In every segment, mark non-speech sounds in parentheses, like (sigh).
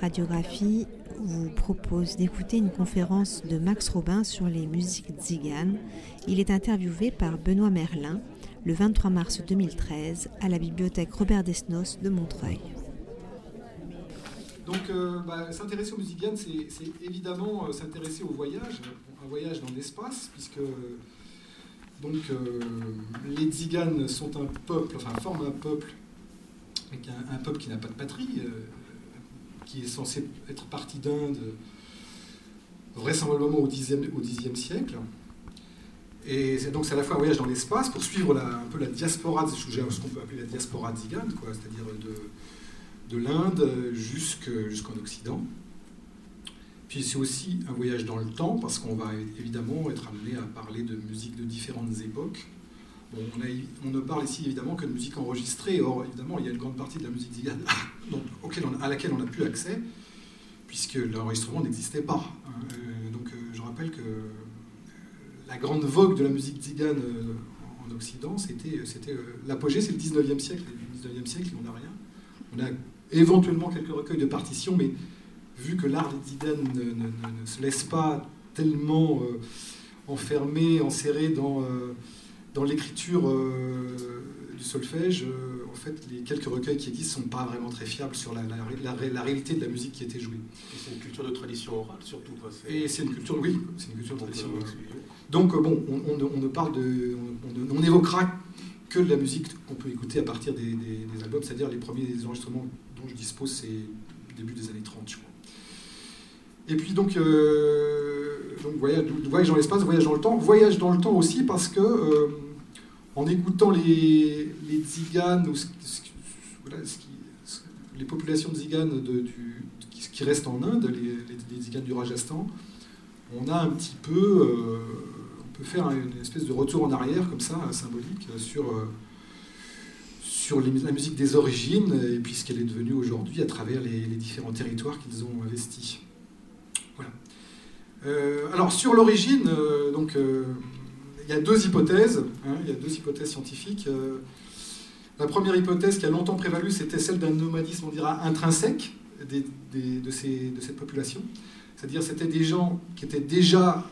Radiographie vous propose d'écouter une conférence de Max Robin sur les musiques tziganes. Il est interviewé par Benoît Merlin le 23 mars 2013 à la bibliothèque Robert Desnos de Montreuil. Donc, euh, bah, s'intéresser aux musiques c'est évidemment euh, s'intéresser au voyage, un voyage dans l'espace, puisque euh, les Tziganes sont un peuple, enfin forment un peuple, un, un peuple qui n'a pas de patrie, qui est censé être parti d'Inde vraisemblablement au Xe au siècle. Et donc c'est à la fois un voyage dans l'espace pour suivre un peu la diaspora, ce qu'on peut appeler la diaspora tzigane, c'est-à-dire de, de l'Inde jusqu'en Occident. Puis c'est aussi un voyage dans le temps, parce qu'on va évidemment être amené à parler de musique de différentes époques. On, ne parle ici évidemment que de musique enregistrée, or évidemment il y a une grande partie de la musique zigane (laughs) à laquelle on n'a plus accès, puisque l'enregistrement n'existait pas. Euh, donc euh, je rappelle que euh, la grande vogue de la musique zigane en Occident, c'était l'apogée, c'est le 19e siècle. Le 19e siècle, on n'a rien. On a éventuellement quelques recueils de partitions, mais vu que l'art des Zidane ne, se laisse pas tellement enfermer, enserrer dans, dans l'écriture euh, du solfège, en fait, les quelques recueils qui existent ne sont pas vraiment très fiables sur la, la, réalité de la musique qui était jouée. C'est une culture de tradition orale surtout. Et c'est une culture, oui, c'est une culture de tradition orale. Donc, bon, on, ne parle de. On, évoquera que la musique qu'on peut écouter à partir des, des albums, c'est-à-dire les premiers enregistrements dont je dispose, c'est début des années 30, je crois. Et puis donc, euh, voyage, dans l'espace, voyage dans le temps. Voyage dans le temps aussi parce que, euh, en écoutant les, les les populations de, qui, restent en Inde, les, les, tziganes du Rajasthan, on a un petit peu, euh, on peut faire une espèce de retour en arrière comme ça, symbolique, sur, sur la musique des origines et puis ce qu'elle est devenue aujourd'hui à travers les, les différents territoires qu'ils ont investis. Euh, alors sur l'origine, euh, donc euh, il y a deux hypothèses. Hein, il y a deux hypothèses scientifiques. la première hypothèse qui a longtemps prévalu, c'était celle d'un nomadisme, on dira, intrinsèque de, cette population. C'est-à-dire c'était des gens qui étaient déjà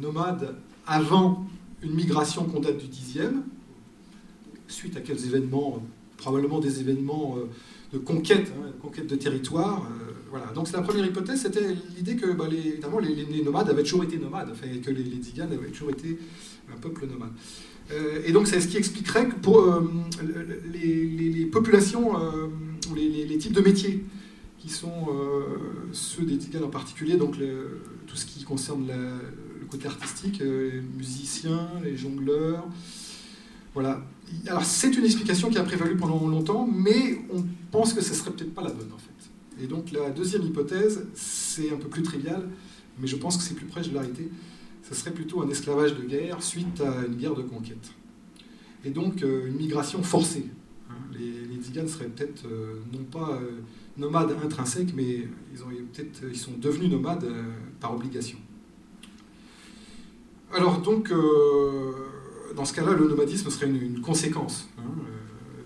nomades avant une migration qu'on date du 10e, suite à quels événements Probablement des événements de conquête, hein, conquête de territoire. Euh, voilà. Donc la première hypothèse, c'était l'idée que bah, les, évidemment, les, nomades avaient toujours été nomades, enfin, et que les, les avaient toujours été un peuple nomade. Euh, et donc c'est ce qui expliquerait que pour euh, les, populations ou les, types de métiers qui sont ceux des Tziganes en particulier, donc tout ce qui concerne le côté artistique, les musiciens, les jongleurs, voilà. Alors c'est une explication qui a prévalu pendant longtemps, mais on pense que ce serait peut-être pas la bonne. Et donc la deuxième hypothèse, c'est un peu plus trivial, mais je pense que c'est plus près de la réalité. Ce serait plutôt un esclavage de guerre suite à une guerre de conquête. Et donc euh, une migration forcée. Hein. Les, les seraient peut-être euh, non pas euh, nomades intrinsèques, mais ils, ont, peut-être, ils sont devenus nomades par obligation. Alors donc dans ce cas-là, le nomadisme serait une, conséquence. Hein,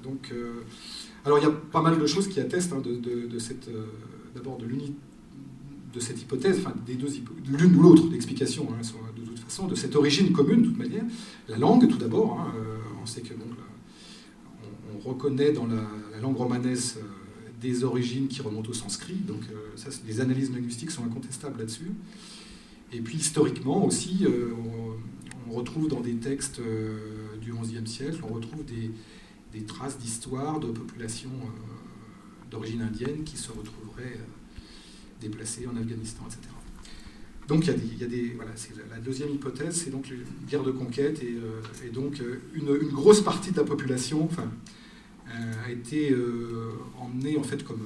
donc, alors il y a pas mal de choses qui attestent hein, de, cette, euh, d'abord de de cette hypothèse, enfin des deux l'une ou l'autre d'explication, hein, de toute façon, de cette origine commune de toute manière. La langue, tout d'abord, on sait que on, reconnaît dans la, langue romanaise des origines qui remontent au sanskrit, donc les analyses linguistiques sont incontestables là-dessus. Et puis historiquement aussi, on retrouve dans des textes euh, du XIe siècle, on retrouve des, traces d'histoire de populations euh, d'origine indienne qui se retrouveraient euh, déplacées en Afghanistan, etc. Donc il y a des, voilà, c'est la deuxième hypothèse, c'est donc une guerre de conquête et, donc une, grosse partie de la population, enfin, a été emmenée en fait comme,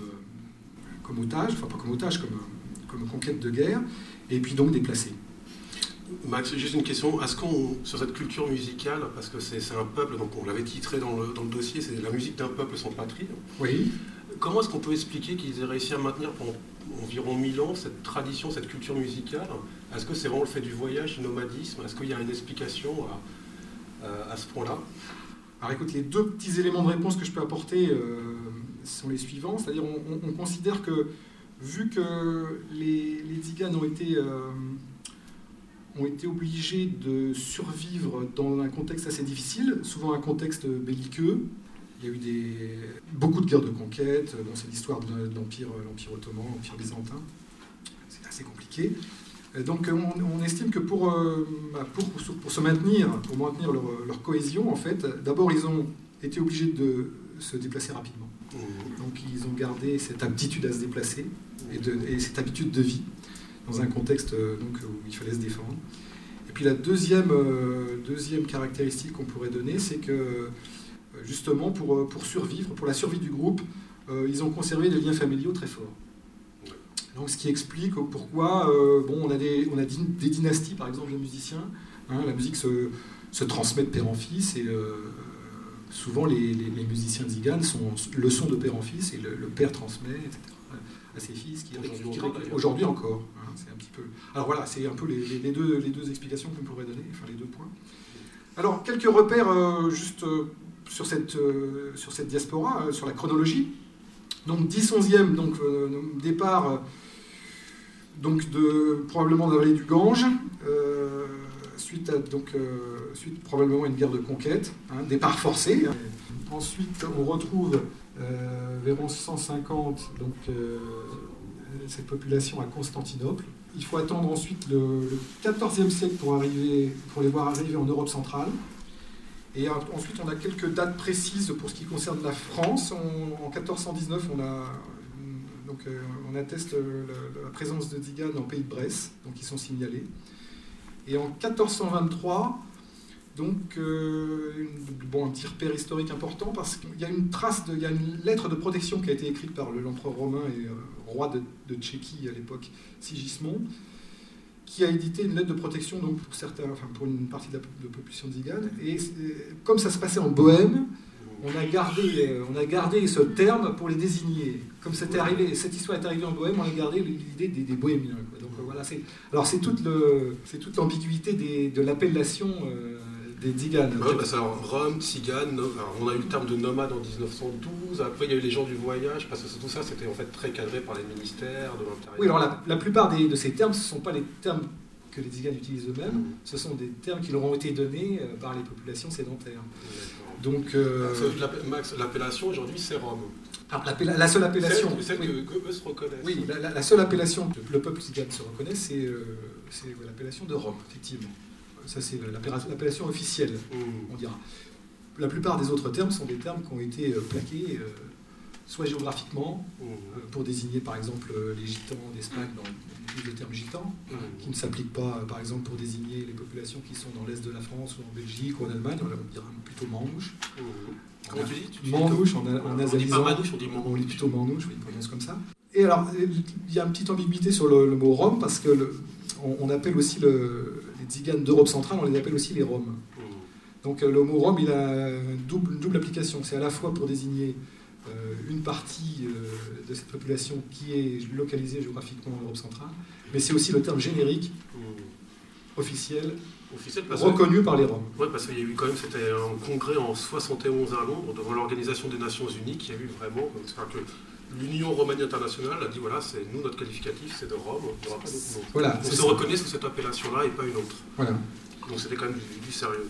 comme otage, enfin pas comme otage, comme, comme conquête de guerre, et puis donc déplacée. Max, juste une question. Est-ce qu'on, sur cette culture musicale, parce que c'est un peuple, donc on l'avait titré dans le, dans le dossier, c'est la musique d'un peuple sans patrie. Oui. Comment est-ce qu'on peut expliquer qu'ils aient réussi à maintenir pendant environ 1000 ans cette tradition, cette culture musicale? Est-ce que c'est vraiment le fait du voyage, du nomadisme? Est-ce qu'il y a une explication à, à ce point-là? Alors écoute, les deux petits éléments de réponse que je peux apporter euh, sont les suivants. C'est-à-dire on, considère que vu que les, les Tziganes ont été, euh, ont été obligés de survivre dans un contexte assez difficile, souvent un contexte belliqueux, il y a eu des, beaucoup de guerres de conquête, bon, c'est l'histoire de l'Empire, ottoman, l'Empire byzantin, c'est assez compliqué. Donc on, estime que pour, euh, bah, pour, pour, se maintenir, pour maintenir leur, leur cohésion, en fait, d'abord ils ont été obligés de se déplacer rapidement. Mmh. Donc ils ont gardé cette aptitude à se déplacer et, de, et cette habitude de vie dans un contexte euh, où il fallait se défendre. Et puis la deuxième, euh, caractéristique qu'on pourrait donner, c'est que euh, justement pour, survivre, pour la survie du groupe, ils ont conservé des liens familiaux très forts. Donc, ce qui explique pourquoi bon, on a, des, on a des dynasties, par exemple, de musiciens. Hein, la musique se, transmet de père en fils et souvent les, musiciens ziganes sont le son de père en fils et le père transmet, etc. à ses fils qui aujourd'hui encore. Aujourd'hui encore hein, c'est un petit peu. Alors voilà, c'est un peu les, les, deux, les deux explications qu'on pourrait donner, enfin les deux points. Alors quelques repères euh, juste sur, cette, euh, sur cette diaspora, euh, sur la chronologie. Donc 10-11e, donc départ donc de, probablement de la vallée du Gange, euh, suite, à, donc, euh, suite probablement à une guerre de conquête, hein, départ forcé. Ensuite, on retrouve euh, vers 1150 donc, cette population à Constantinople. Il faut attendre ensuite le, le 14e siècle pour, arriver, pour les voir arriver en Europe centrale. Et ensuite, on a quelques dates précises pour ce qui concerne la France. En 1419, on a donc euh, on atteste euh, la, présence de Ziganes en pays de Bresse, donc ils sont signalés. Et en 1423, donc euh, bon, un petit repère historique important parce qu'il y a une trace, il y a une lettre de protection qui a été écrite par l'empereur romain et euh, roi de, Tchéquie à l'époque, Sigismond, qui a édité une lettre de protection donc, pour, certains, enfin, pour une partie de la, de la population zigane. Et comme ça se passait en Bohème, on a, gardé, on a gardé ce terme pour les désigner. Comme c'était arrivé, cette histoire est arrivée en Bohème, on a gardé l'idée des, bohémiens. Donc voilà, alors c'est toute, l'ambiguïté de l'appellation euh, des tziganes. Ouais, bah alors, Rome, tzigane, on a eu le terme de nomade en 1912, après il y a eu les gens du voyage, parce que tout ça c'était en fait très cadré par les ministères de l'Intérieur. Oui, alors la, la plupart des, de ces termes, ce ne sont pas les termes que les tziganes utilisent eux-mêmes, mmh. ce sont des termes qui leur ont été donnés euh, par les populations sédentaires. Donc, euh... Max, l'appellation aujourd'hui c'est Rome. La seule appellation. Celle, celle oui. que, que, eux se reconnaissent. Oui, la, la seule appellation que le peuple tzigane se reconnaît, c'est euh, l'appellation de Rome, effectivement. Ça, c'est l'appellation officielle, mmh. on dira. La plupart des autres termes sont des termes qui ont été euh, plaqués, euh, soit géographiquement, mmh. pour désigner par exemple les gitans d'Espagne dans le terme gitan, mmh. qui ne s'applique pas, par exemple, pour désigner les populations qui sont dans l'est de la France ou en Belgique ou en Allemagne, on dirait plutôt manouche. Comment tu dis? Tu Manouche en, en On dit pas manouche, on dit manouche. On dit plutôt manouche, oui, on prononce comme ça. Et alors, il y a une petite ambiguïté sur le, le mot Rome, parce que le, on, on, appelle aussi le, tziganes d'Europe centrale, on les appelle aussi les Roms. Mmh. Donc le mot Rome, il a une double, une double application. C'est à la fois pour désigner euh, une partie euh, de cette population qui est localisée géographiquement en Europe centrale, mais c'est aussi le terme générique mmh. officiel reconnu que, par les Roms. Oui, parce qu'il y a eu quand même, c'était un congrès en 71 à Londres devant l'Organisation des Nations Unies qui a eu vraiment, que l'Union Romanie Internationale a dit voilà, c'est nous notre qualificatif, c'est de Rome, il n'y aura pas d'autre mot. Voilà, on se reconnaît sous cette appellation-là et pas une autre. Voilà. Donc c'était quand même du, du sérieux.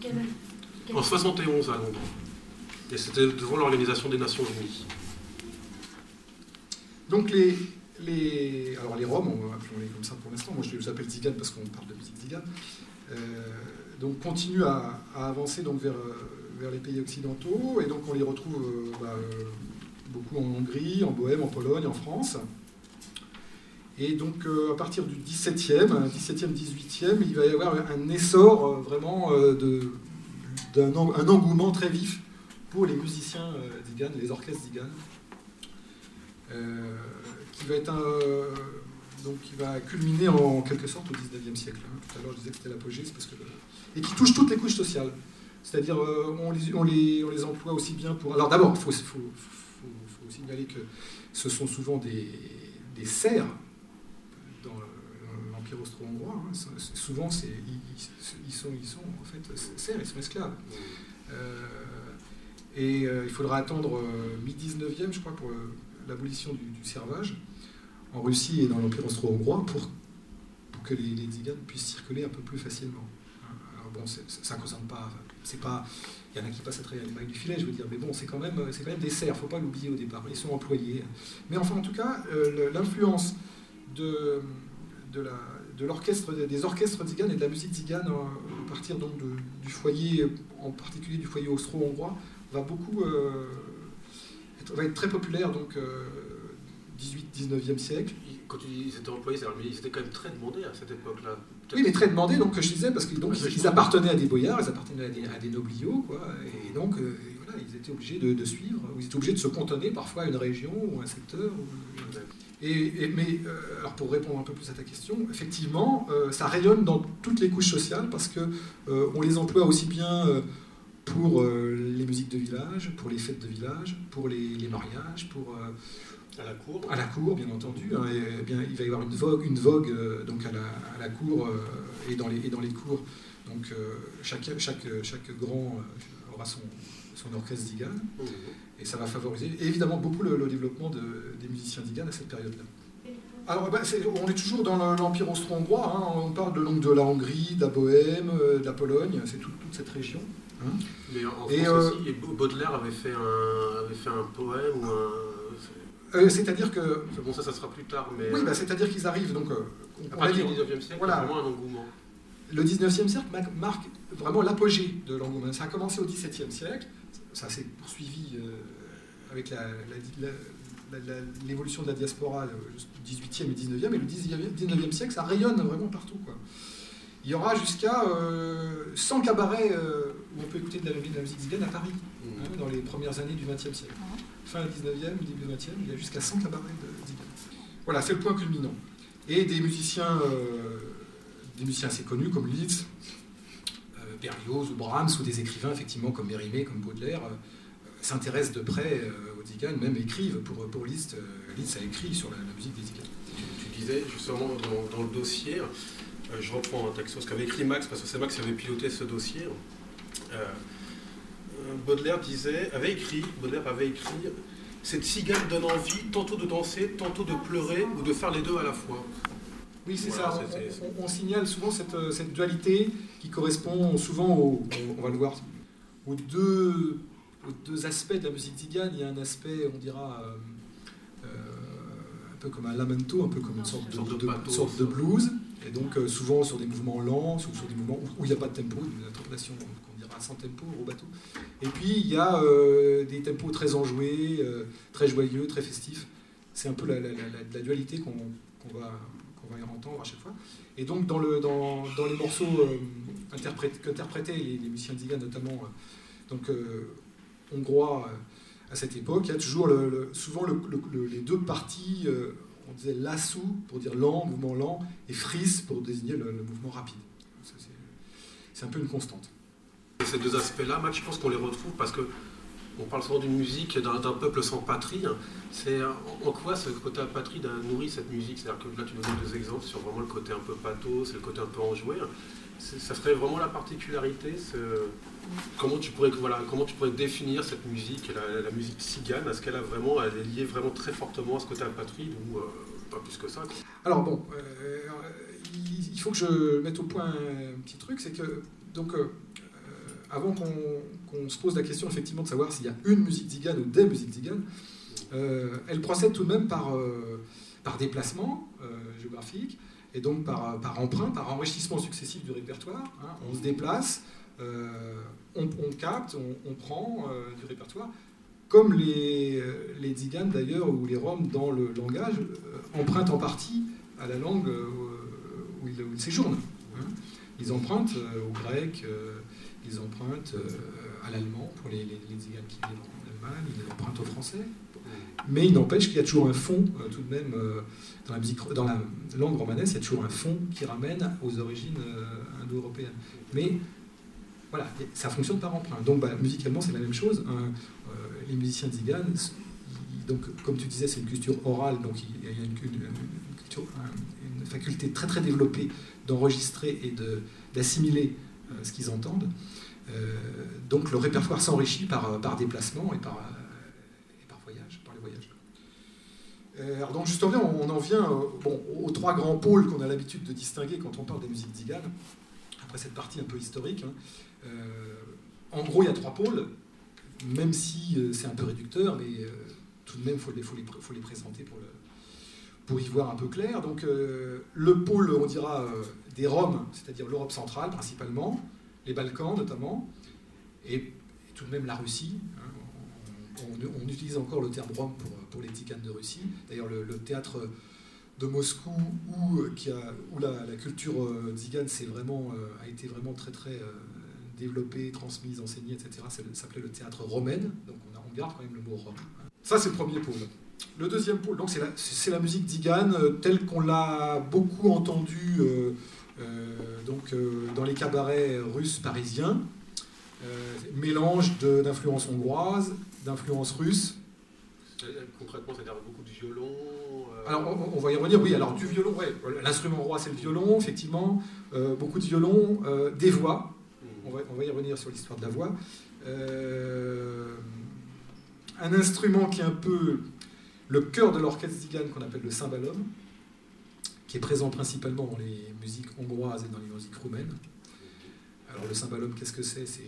Quoi. En 71 à Londres. Et c'était devant l'Organisation des Nations Unies. Donc les, les, alors les Roms, on va appeler comme ça pour l'instant, moi je les appelle Zigane parce qu'on parle de musique Zigane, euh, donc continuent à, à, avancer donc vers, vers les pays occidentaux et donc on les retrouve euh, bah, beaucoup en Hongrie, en Bohème, en Pologne, en France. Et donc euh, à partir du 17e, 17e, 18e, il va y avoir un essor euh, vraiment euh, d'un un engouement très vif pour les musiciens Zigan, les orchestres Zigan qui va être un, donc qui va culminer en, quelque sorte au 19e siècle. Hein. Tout à l'heure, je disais que c'était l'apogée, parce que et qui touche toutes les couches sociales. C'est-à-dire, euh, on, les, on, les, on les emploie aussi bien pour. Alors d'abord, il faut, faut, faut, signaler que ce sont souvent des, des serfs dans l'Empire austro-hongrois. Hein. Souvent, ils, ils, sont, ils sont en fait serfs, ils sont esclaves. Euh, et euh, il faudra attendre mi-19e, je crois, pour l'abolition du, servage en Russie et dans l'Empire austro-hongrois pour, que les, les puissent circuler un peu plus facilement. Bon, ça ne concerne pas, c'est pas, il y en a qui passent à travers les mailles du filet, je veux dire, mais bon, c'est quand même, c'est quand même des serfs, faut pas l'oublier au départ, ils sont employés. Mais enfin, en tout cas, euh, l'influence de, de la, de des orchestres tziganes et de la musique tzigane euh, à partir donc du foyer, en particulier du foyer austro-hongrois, va beaucoup euh, être, va être très populaire donc 18-19e siècle. Quand ils étaient employés, ils étaient quand même très demandés à cette époque-là. Oui, mais très demandés, donc je disais, parce qu'ils ils appartenaient à des boyards, ils appartenaient à des, nobliaux, quoi, et donc euh, voilà, ils étaient obligés de, suivre, ils étaient obligés de se cantonner parfois à une région ou un secteur. Et, mais euh, alors pour répondre un peu plus à ta question, effectivement, euh, ça rayonne dans toutes les couches sociales parce que on les emploie aussi bien pour les musiques de village, pour les fêtes de village, pour les, mariages, pour à la cour. À la cour, bien entendu. Hein, et, bien, il va y avoir une vogue, une vogue donc à la, à la cour et, dans les, et dans les cours. Donc chaque, chaque, chaque grand aura son, son orchestre d'Igan. Mmh. Et ça va favoriser évidemment beaucoup le, développement des musiciens d'Igan à cette période-là. Alors, bah, on est toujours dans l'Empire austro-hongrois. Hein. on parle de, de la Hongrie, de la Bohème, euh, de la Pologne, c'est toute cette région. Hein. Mais en France euh, aussi, Baudelaire avait fait un, avait fait un poème ou un. Euh, c'est-à-dire que. Bon, ça, ça sera plus tard, mais. Oui, bah, c'est-à-dire qu'ils arrivent donc. à partir du 19e siècle, voilà. vraiment un engouement. Le 19e siècle marque vraiment l'apogée de l'engouement. Ça a commencé au 17e siècle ça s'est poursuivi euh, avec l'évolution de la diaspora du 18e et 19e, et le 19e, siècle, ça rayonne vraiment partout. Quoi. Il y aura jusqu'à 100 euh, cabarets euh, où on peut écouter de la, musique zigane à Paris, mmh. hein, dans les premières années du 20e siècle. Fin 19e, début 20e, il y a jusqu'à 100 cabarets de zigane. Voilà, c'est le point culminant. Et des musiciens, des musiciens assez connus comme Liszt, Berlioz ou Brahms ou des écrivains effectivement comme Mérimée, comme Baudelaire euh, s'intéressent de près euh, aux Zigan, même écrivent pour, pour Liszt. Euh, Liszt a écrit sur la, musique des Zigan. Tu, disais justement dans, le dossier, je reprends un texte, ce qu'avait écrit Max, parce que c'est Max qui avait piloté ce dossier. Baudelaire disait, avait écrit, Baudelaire avait écrit, cette cigane donne envie tantôt de danser, tantôt de pleurer ou de faire les deux à la fois. Oui, c'est ça. On, signale souvent cette, cette, dualité qui correspond souvent, au, on va le voir, aux deux, deux aspects de la musique tzigane. Il y a un aspect, on dira, euh, euh, un peu comme un lamento, un peu comme une sorte de, sorte de, blues, et donc euh, souvent sur des mouvements lents, ou sur des mouvements où il n'y a pas de tempo, une interprétation sans tempo au bateau. Et puis il y a des tempos très enjoués, très joyeux, très festifs. C'est un peu la, dualité qu'on va y entendre à chaque fois. Et donc, dans, le, dans, dans les morceaux euh, qu'interprétaient les, les, musiciens Ziga, notamment euh, donc, euh, hongrois à cette époque, il y a toujours souvent les deux parties, on disait lassou pour dire lent, mouvement lent, et fris pour désigner le, mouvement rapide. C'est un peu une constante. Ces deux aspects-là, Max, je pense qu'on les retrouve parce que on parle souvent d'une musique d'un peuple sans patrie. C'est en quoi ce côté patrie nourrit cette musique? C'est-à-dire que là, tu nous donnes deux exemples sur vraiment le côté un peu pathos, le côté un peu enjoué. Ça serait vraiment la particularité. Comment tu pourrais définir cette musique, la, musique cigane? Est-ce qu'elle a vraiment, est liée vraiment très fortement à ce côté patrie ou euh, pas plus que ça Alors bon, euh, il faut que je mette au point un petit truc, c'est que donc euh, avant qu'on se pose la question effectivement de savoir s'il y a une musique zigane ou des musiques ziganes, euh, elle procède tout de même par, euh, par déplacement euh, géographique et donc par, par emprunt, par enrichissement successif du répertoire. Hein. On se déplace, on, capte, on, prend du répertoire, comme les, les d'ailleurs ou les roms dans le langage empruntent en partie à la langue où ils, séjournent. Hein. Ils empruntent au grec ils empruntent euh, à l'allemand pour les, les, qui viennent en Allemagne, ils empruntent au français. Mais il n'empêche qu'il y a toujours un fond, euh, tout de même, euh, dans, la musique, dans la langue romanesque, il y a toujours un fond qui ramène aux origines indo-européennes. Mais voilà, ça fonctionne par emprunt. Donc bah, musicalement, c'est la même chose. Hein. les musiciens tziganes, donc, comme tu disais, c'est une culture orale, donc il y a une, faculté très très développée d'enregistrer et d'assimiler ce qu'ils entendent. Euh, donc le répertoire s'enrichit par, par déplacement et par, et par voyage, par les voyages. alors donc justement, on en vient bon, aux trois grands pôles qu'on a l'habitude de distinguer quand on parle des musiques ziganes, après cette partie un peu historique. Hein. en gros, il y a trois pôles, même si c'est un peu réducteur, mais tout de même, il faut, faut, faut, les présenter pour, le, pour y voir un peu clair. Donc, le pôle, on dira, des Roms, c'est-à-dire l'Europe centrale principalement, les Balkans notamment, et, tout de même la Russie. Hein. on, utilise encore le terme Rome pour, les tziganes de Russie. D'ailleurs, le, théâtre de Moscou, où, où la, culture euh, euh, a été vraiment très très euh, développée, transmise, enseignée, etc., s'appelait le théâtre romaine, donc on, a, on, garde quand même le mot Rome. Ça, c'est le premier pôle. Le deuxième pôle, donc c'est la, la, musique tzigane telle qu'on l'a beaucoup entendue euh, donc, euh, dans les cabarets russes parisiens, euh, mélange d'influence hongroise, d'influence russe. Concrètement, c'est-à-dire beaucoup de violon Alors, on, va y revenir, oui. Alors, du violon, ouais. L'instrument roi, c'est le violon, effectivement. beaucoup de violon, des voix. On, va, on, va, y revenir sur l'histoire de la voix. un instrument qui est un peu le cœur de l'orchestre zigane qu'on appelle le cymbalum qui est présent principalement dans les musiques hongroises et dans les musiques roumaines. Alors le cymbalum, qu'est-ce que c'est? C'est,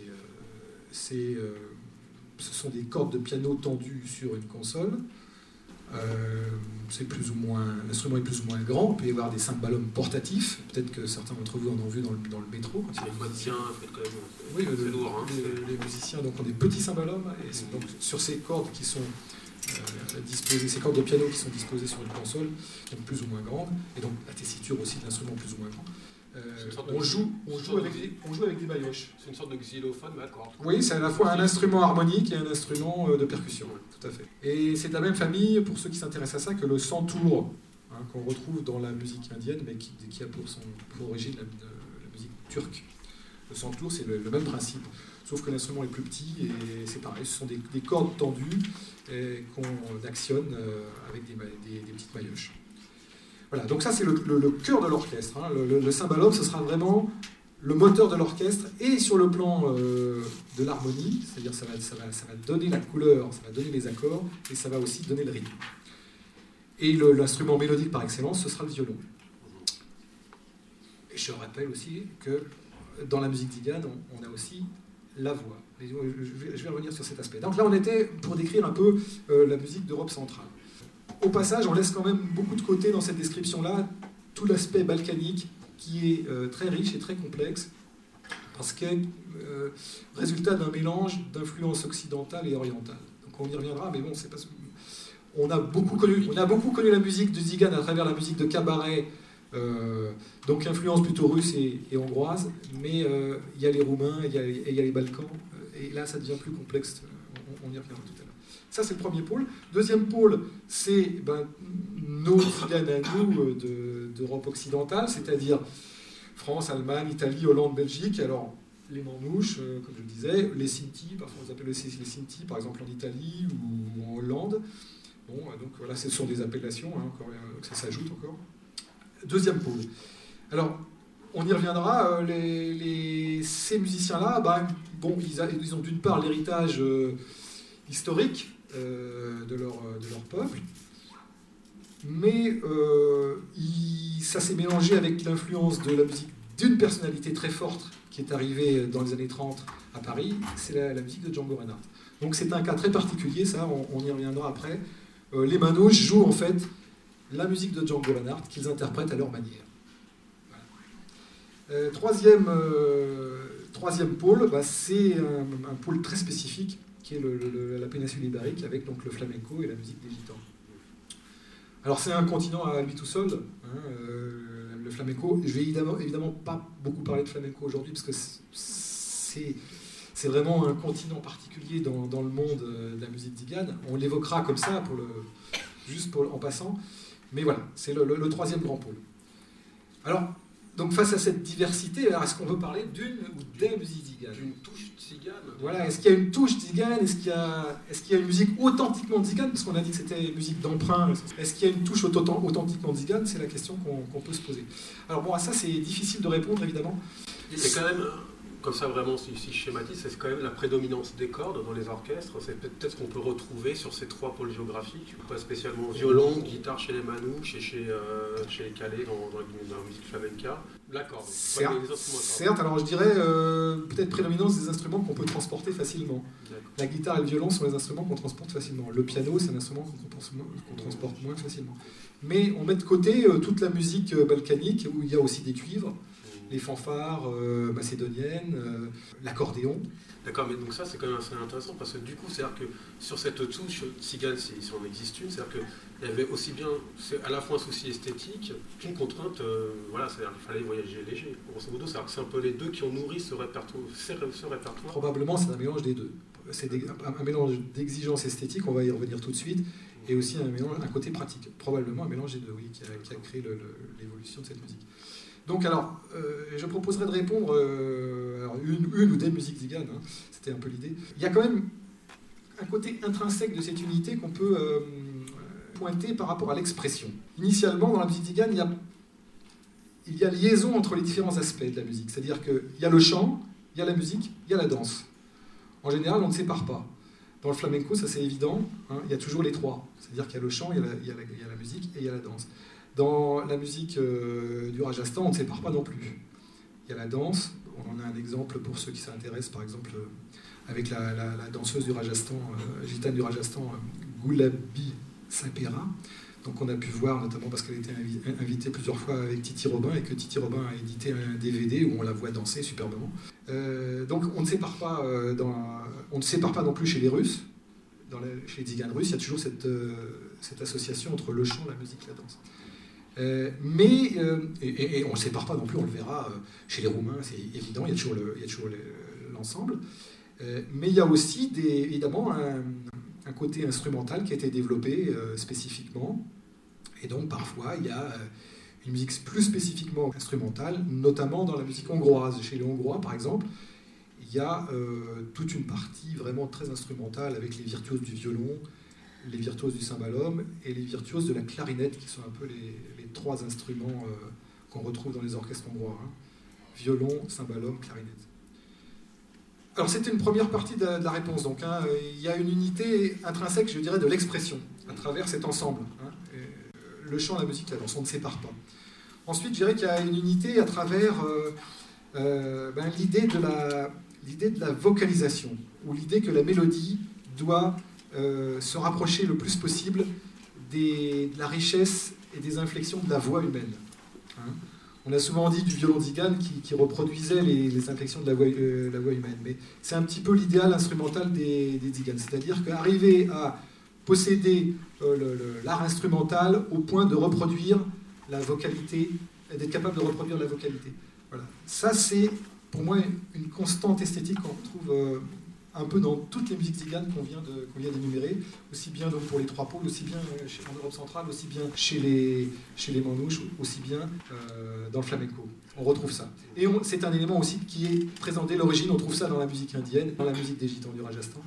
euh, euh, ce sont des cordes de piano tendues sur une console. Euh, c'est plus ou moins, l'instrument est plus ou moins grand. Il peut y avoir des cymbalums portatifs. Peut-être que certains d'entre vous en ont vu dans le, dans le métro. Quand les musiciens, oui, lourd. Hein, les, musiciens donc, ont des petits cymbalums. Et donc, sur ces cordes qui sont disposer ces cordes de piano qui sont disposées sur une console, donc plus ou moins grande, et donc la tessiture aussi de l'instrument plus ou moins grand. Euh, on, joue, on, joue avec des, on joue avec des. C'est une sorte de xylophone, mais à cordes. Oui, c'est à la fois un instrument harmonique et un instrument euh, de percussion, tout à fait. Et c'est de la même famille, pour ceux qui s'intéressent à ça, que le santour, hein, qu'on retrouve dans la musique indienne, mais qui, qui a pour, son, pour origine la, musique turque. Le santour, c'est le, même principe, sauf que l'instrument est plus petit et c'est pareil, ce sont des, des cordes tendues qu'on actionne euh, avec des, petites maillotches. Voilà, donc ça c'est le, cœur de l'orchestre. Hein. Le, le, ce sera vraiment le moteur de l'orchestre et sur le plan euh, de l'harmonie, c'est-à-dire ça va, ça, va, donner la couleur, ça va donner les accords et ça va aussi donner le rythme. Et l'instrument mélodique par excellence, ce sera le violon. Et je rappelle aussi que dans la musique d'Igane, on, a aussi la voix. Je vais revenir sur cet aspect. Donc là, on était pour décrire un peu euh, la musique d'Europe centrale. Au passage, on laisse quand même beaucoup de côté dans cette description-là tout l'aspect balkanique qui est euh, très riche et très complexe parce que euh, résultat d'un mélange d'influences occidentales et orientales. Donc on y reviendra, mais bon, c'est parce on a beaucoup connu, on a beaucoup connu la musique de Zigan à travers la musique de cabaret, donc influence plutôt russe et, hongroise, mais il y a les Roumains, il y, a les Balkans, et là, ça devient plus complexe. On, y reviendra tout à l'heure. Ça, c'est le premier pôle. Deuxième pôle, c'est nos tziganes à nous d'Europe occidentale, c'est-à-dire France, Allemagne, Italie, Hollande, Belgique. Alors, les manouches, euh, comme je le disais, les Sinti, parfois on les appelle les Sinti, par exemple en Italie ou en Hollande. Bon, donc voilà, ce sont des appellations, hein, encore, euh, ça s'ajoute encore. Deuxième pôle. Alors, on y reviendra, euh, les, ces musiciens-là, ben, bon, ils, ont d'une part l'héritage euh, historique euh, de, leur, de, leur, peuple, mais ça s'est mélangé avec l'influence de la musique d'une personnalité très forte qui est arrivée dans les années 30 à Paris, c'est la, musique de Django Reinhardt. Donc c'est un cas très particulier, ça, on, y reviendra après. les Manouches jouent en fait la musique de Django Reinhardt qu'ils interprètent à leur manière. Euh, troisième, euh, troisième pôle, bah, c'est un, pôle très spécifique qui est la péninsule ibérique avec donc le flamenco et la musique des gitans. Alors c'est un continent à lui tout seul, hein, euh, le flamenco. Je vais évidemment, évidemment pas beaucoup parler de flamenco aujourd'hui parce que c'est c'est vraiment un continent particulier dans, dans le monde de la musique d'Igane. On l'évoquera comme ça, pour le, juste en passant. Mais voilà, c'est le, le, troisième grand pôle. Alors, donc face à cette diversité, est-ce qu'on veut parler d'une ou des musiques ziganes? D'une touche tzigane Voilà, est-ce qu'il y a une touche tzigane Est-ce qu'il y, a... est y a une musique authentiquement tzigane Parce qu'on a dit que c'était musique d'emprunt. Est-ce qu'il y a une touche authentiquement tzigane C'est la question qu'on peut se poser. Alors bon, à ça c'est difficile de répondre évidemment. C'est quand même comme ça vraiment, si, si je schématise, c'est quand même la prédominance des cordes dans les orchestres. C'est peut-être ce qu'on peut retrouver sur ces trois pôles géographiques. Pas spécialement violon, guitare chez les manouches et chez, euh, chez les calais dans, dans, la, dans la musique flamenca. La corde. Certes, certes, alors je dirais euh, peut-être prédominance des instruments qu'on peut transporter facilement. La guitare et le violon sont les instruments qu'on transporte facilement. Le piano, c'est un instrument qu'on transporte moins facilement. Mais on met de côté euh, toute la musique balkanique où il y a aussi des cuivres les fanfares euh, macédoniennes, euh, l'accordéon. D'accord, mais donc ça c'est quand même assez intéressant parce que du coup, c'est-à-dire que sur cette touche cigane, si, si on existe une, c'est-à-dire qu'il y avait aussi bien, c'est à la fois un souci esthétique qu'une contrainte, euh, voilà, c'est-à-dire qu'il fallait voyager léger. Grosso modo, c'est un peu les deux qui ont nourri ce répertoire. Ce répertoire. Probablement, c'est un mélange des deux. C'est un mélange d'exigences esthétiques, on va y revenir tout de suite, et aussi un, mélange, un côté pratique. Probablement un mélange des deux, oui, qui a, qui a créé l'évolution de cette musique. Donc, alors, euh, je proposerais de répondre euh, une, ou des musiques ziganes, hein, c'était un peu l'idée. Il y a quand même un côté intrinsèque de cette unité qu'on peut euh, pointer par rapport à l'expression. Initialement, dans la musique zigane, il y a, liaison entre les différents aspects de la musique. C'est-à-dire qu'il y a le chant, il y a la musique, il y a la danse. En général, on ne sépare pas. Dans le flamenco, ça c'est évident, hein, il y a toujours les trois. C'est-à-dire qu'il y a le chant, il y a la musique et il y a la danse. Dans la musique euh, du Rajasthan, on ne sépare pas non plus. Il y a la danse, on en a un exemple pour ceux qui s'intéressent, par exemple, euh, avec la, danseuse du Rajasthan, euh, gitane du Rajasthan, Gulabi Sapera. Donc on a pu voir, notamment parce qu'elle était invitée plusieurs fois avec Titi Robin et que Titi Robin a édité un DVD où on la voit danser superbement. Donc on ne sépare pas, dans, on ne sépare pas non plus chez les Russes. Chez les Tziganes russes, il y a toujours cette, cette association entre le chant, la musique la danse. Euh, mais, euh, et, on ne sépare pas non plus, on le verra euh, chez les Roumains, c'est évident, il y a toujours, l'ensemble. mais il y a aussi évidemment un, côté instrumental qui a été développé spécifiquement. Et donc parfois il y a une musique plus spécifiquement instrumentale, notamment dans la musique hongroise. Chez les Hongrois par exemple, il y a toute une partie vraiment très instrumentale avec les virtuoses du violon, les virtuoses du cymbalum et les virtuoses de la clarinette, qui sont un peu les, trois instruments euh, qu'on retrouve dans les orchestres hongrois. Hein. Violon, cymbalum, clarinette. Alors c'était une première partie de la, la réponse. Donc hein. il y a une unité intrinsèque, je dirais, de l'expression à travers cet ensemble. Hein. le chant, la musique, la danse, on ne sépare pas. Ensuite, je dirais qu'il y a une unité à travers euh, euh, ben, l'idée de, de la vocalisation, ou l'idée que la mélodie doit euh, se rapprocher le plus possible de la richesse et des inflexions de la voix humaine. Hein on a souvent dit du violon zigane qui, reproduisait les, inflexions de la voix, euh, la voix humaine, mais c'est un petit peu l'idéal instrumental des, des c'est-à-dire qu'arriver à posséder euh, l'art instrumental au point de reproduire la vocalité, d'être capable de reproduire la vocalité. Voilà. Ça, c'est pour moi une constante esthétique qu'on retrouve un peu dans toutes les musiques ziganes qu'on vient d'énumérer, aussi bien pour les trois pôles, aussi bien en Europe centrale, aussi bien chez les manouches, aussi bien euh, dans le flamenco. On retrouve ça. Et c'est un élément aussi qui est présent dès l'origine. On trouve ça dans la musique indienne, dans la musique des gitans du Rajasthan,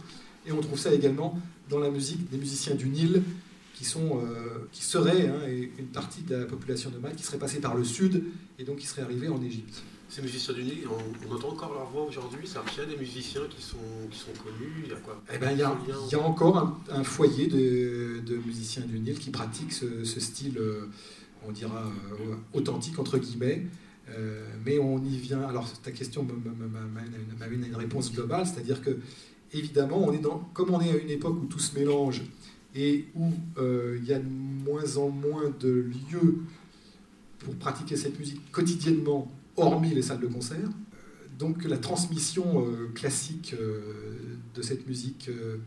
et on trouve ça également dans la musique des musiciens du Nil, qui euh, seraient hein, une partie de la population nomade qui serait passée par le sud et donc qui serait arrivée en Égypte ces musiciens du Nil, on, on, entend encore leur voix aujourd'hui Ça a des musiciens qui sont, qui sont connus Il y a quoi? Eh ben, il, y y a encore un, un foyer de, de, musiciens du Nil qui pratiquent ce, ce style, euh, on dira, euh, authentique, entre guillemets. Euh, mais on y vient. Alors, ta question m'amène à une réponse globale, c'est-à-dire que, évidemment, on est dans, comme on est à une époque où tout se mélange et où euh, il y a de moins en moins de lieux pour pratiquer cette musique quotidiennement hormis les salles de concert. Donc la transmission euh, classique euh, de cette musique euh,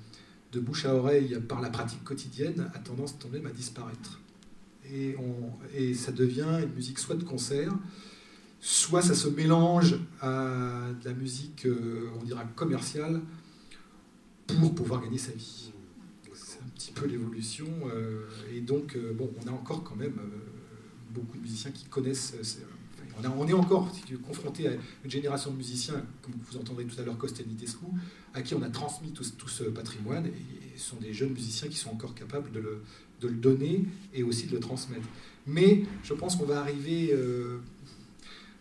de bouche à oreille par la pratique quotidienne a tendance quand même à disparaître. Et, et, ça devient une musique soit de concert, soit ça se mélange à de la musique, on dira, commerciale pour pouvoir gagner sa vie. C'est un petit peu l'évolution. et donc, bon, on a encore quand même beaucoup de musiciens qui connaissent on, a, on, est encore si tu veux, confronté à une génération de musiciens, comme vous entendrez tout à l'heure Costel Nitescu, à qui on a transmis tout, tout, ce patrimoine, et ce sont des jeunes musiciens qui sont encore capables de le, de le donner et aussi de le transmettre. Mais je pense qu'on va arriver euh,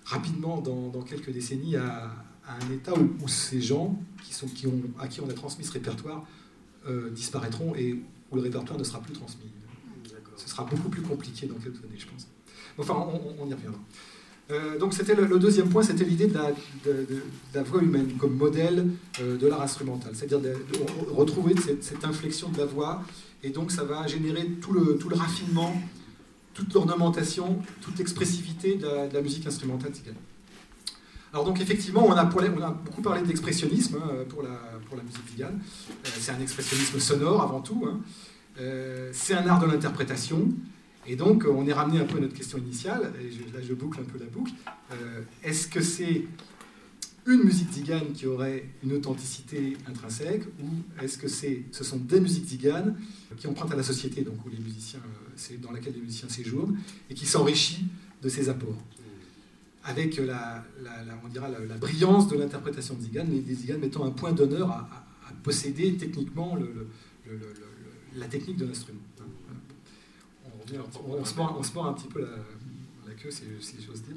rapidement, dans, dans, quelques décennies, à, un état où, ces gens qui sont, qui ont, à qui on a transmis ce répertoire disparaîtront et où le répertoire ne sera plus transmis. Ce sera beaucoup plus compliqué dans quelques années, je pense. Enfin, on, y reviendra. Euh, donc c'était le, deuxième point, c'était l'idée de, la, voix humaine comme modèle euh, de l'art instrumental, c'est-à-dire de, retrouver cette, inflexion de la voix, et donc ça va générer tout le, raffinement, toute l'ornementation, toute l'expressivité de, la musique instrumentale Alors donc effectivement, on a, beaucoup parlé d'expressionnisme hein, pour, la, musique tzigane. Euh, c'est un expressionnisme sonore avant tout. Hein. c'est un art de l'interprétation. Et donc, on est ramené un peu à notre question initiale, et là je boucle un peu la boucle. Euh, est-ce que c'est une musique zigane qui aurait une authenticité intrinsèque, ou est-ce que ce sont des musiques ziganes qui empruntent à la société, donc où les musiciens, euh, dans laquelle les musiciens séjournent, et qui s'enrichit de ces apports avec la, on dira la, brillance de l'interprétation de Zigane, les, Ziganes mettant un point d'honneur à, posséder techniquement la technique de l'instrument on, se mord, un petit peu la, queue, si, j'ose dire,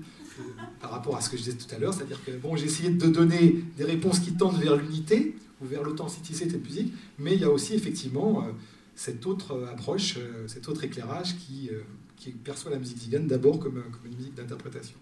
par rapport à ce que je disais tout à l'heure. C'est-à-dire que bon, j'ai essayé de donner des réponses qui tendent vers l'unité ou vers l'authenticité de cette musique, mais il y a aussi effectivement euh, cette autre approche, euh, cet autre éclairage qui, euh, perçoit la musique zigane d'abord comme, une musique d'interprétation.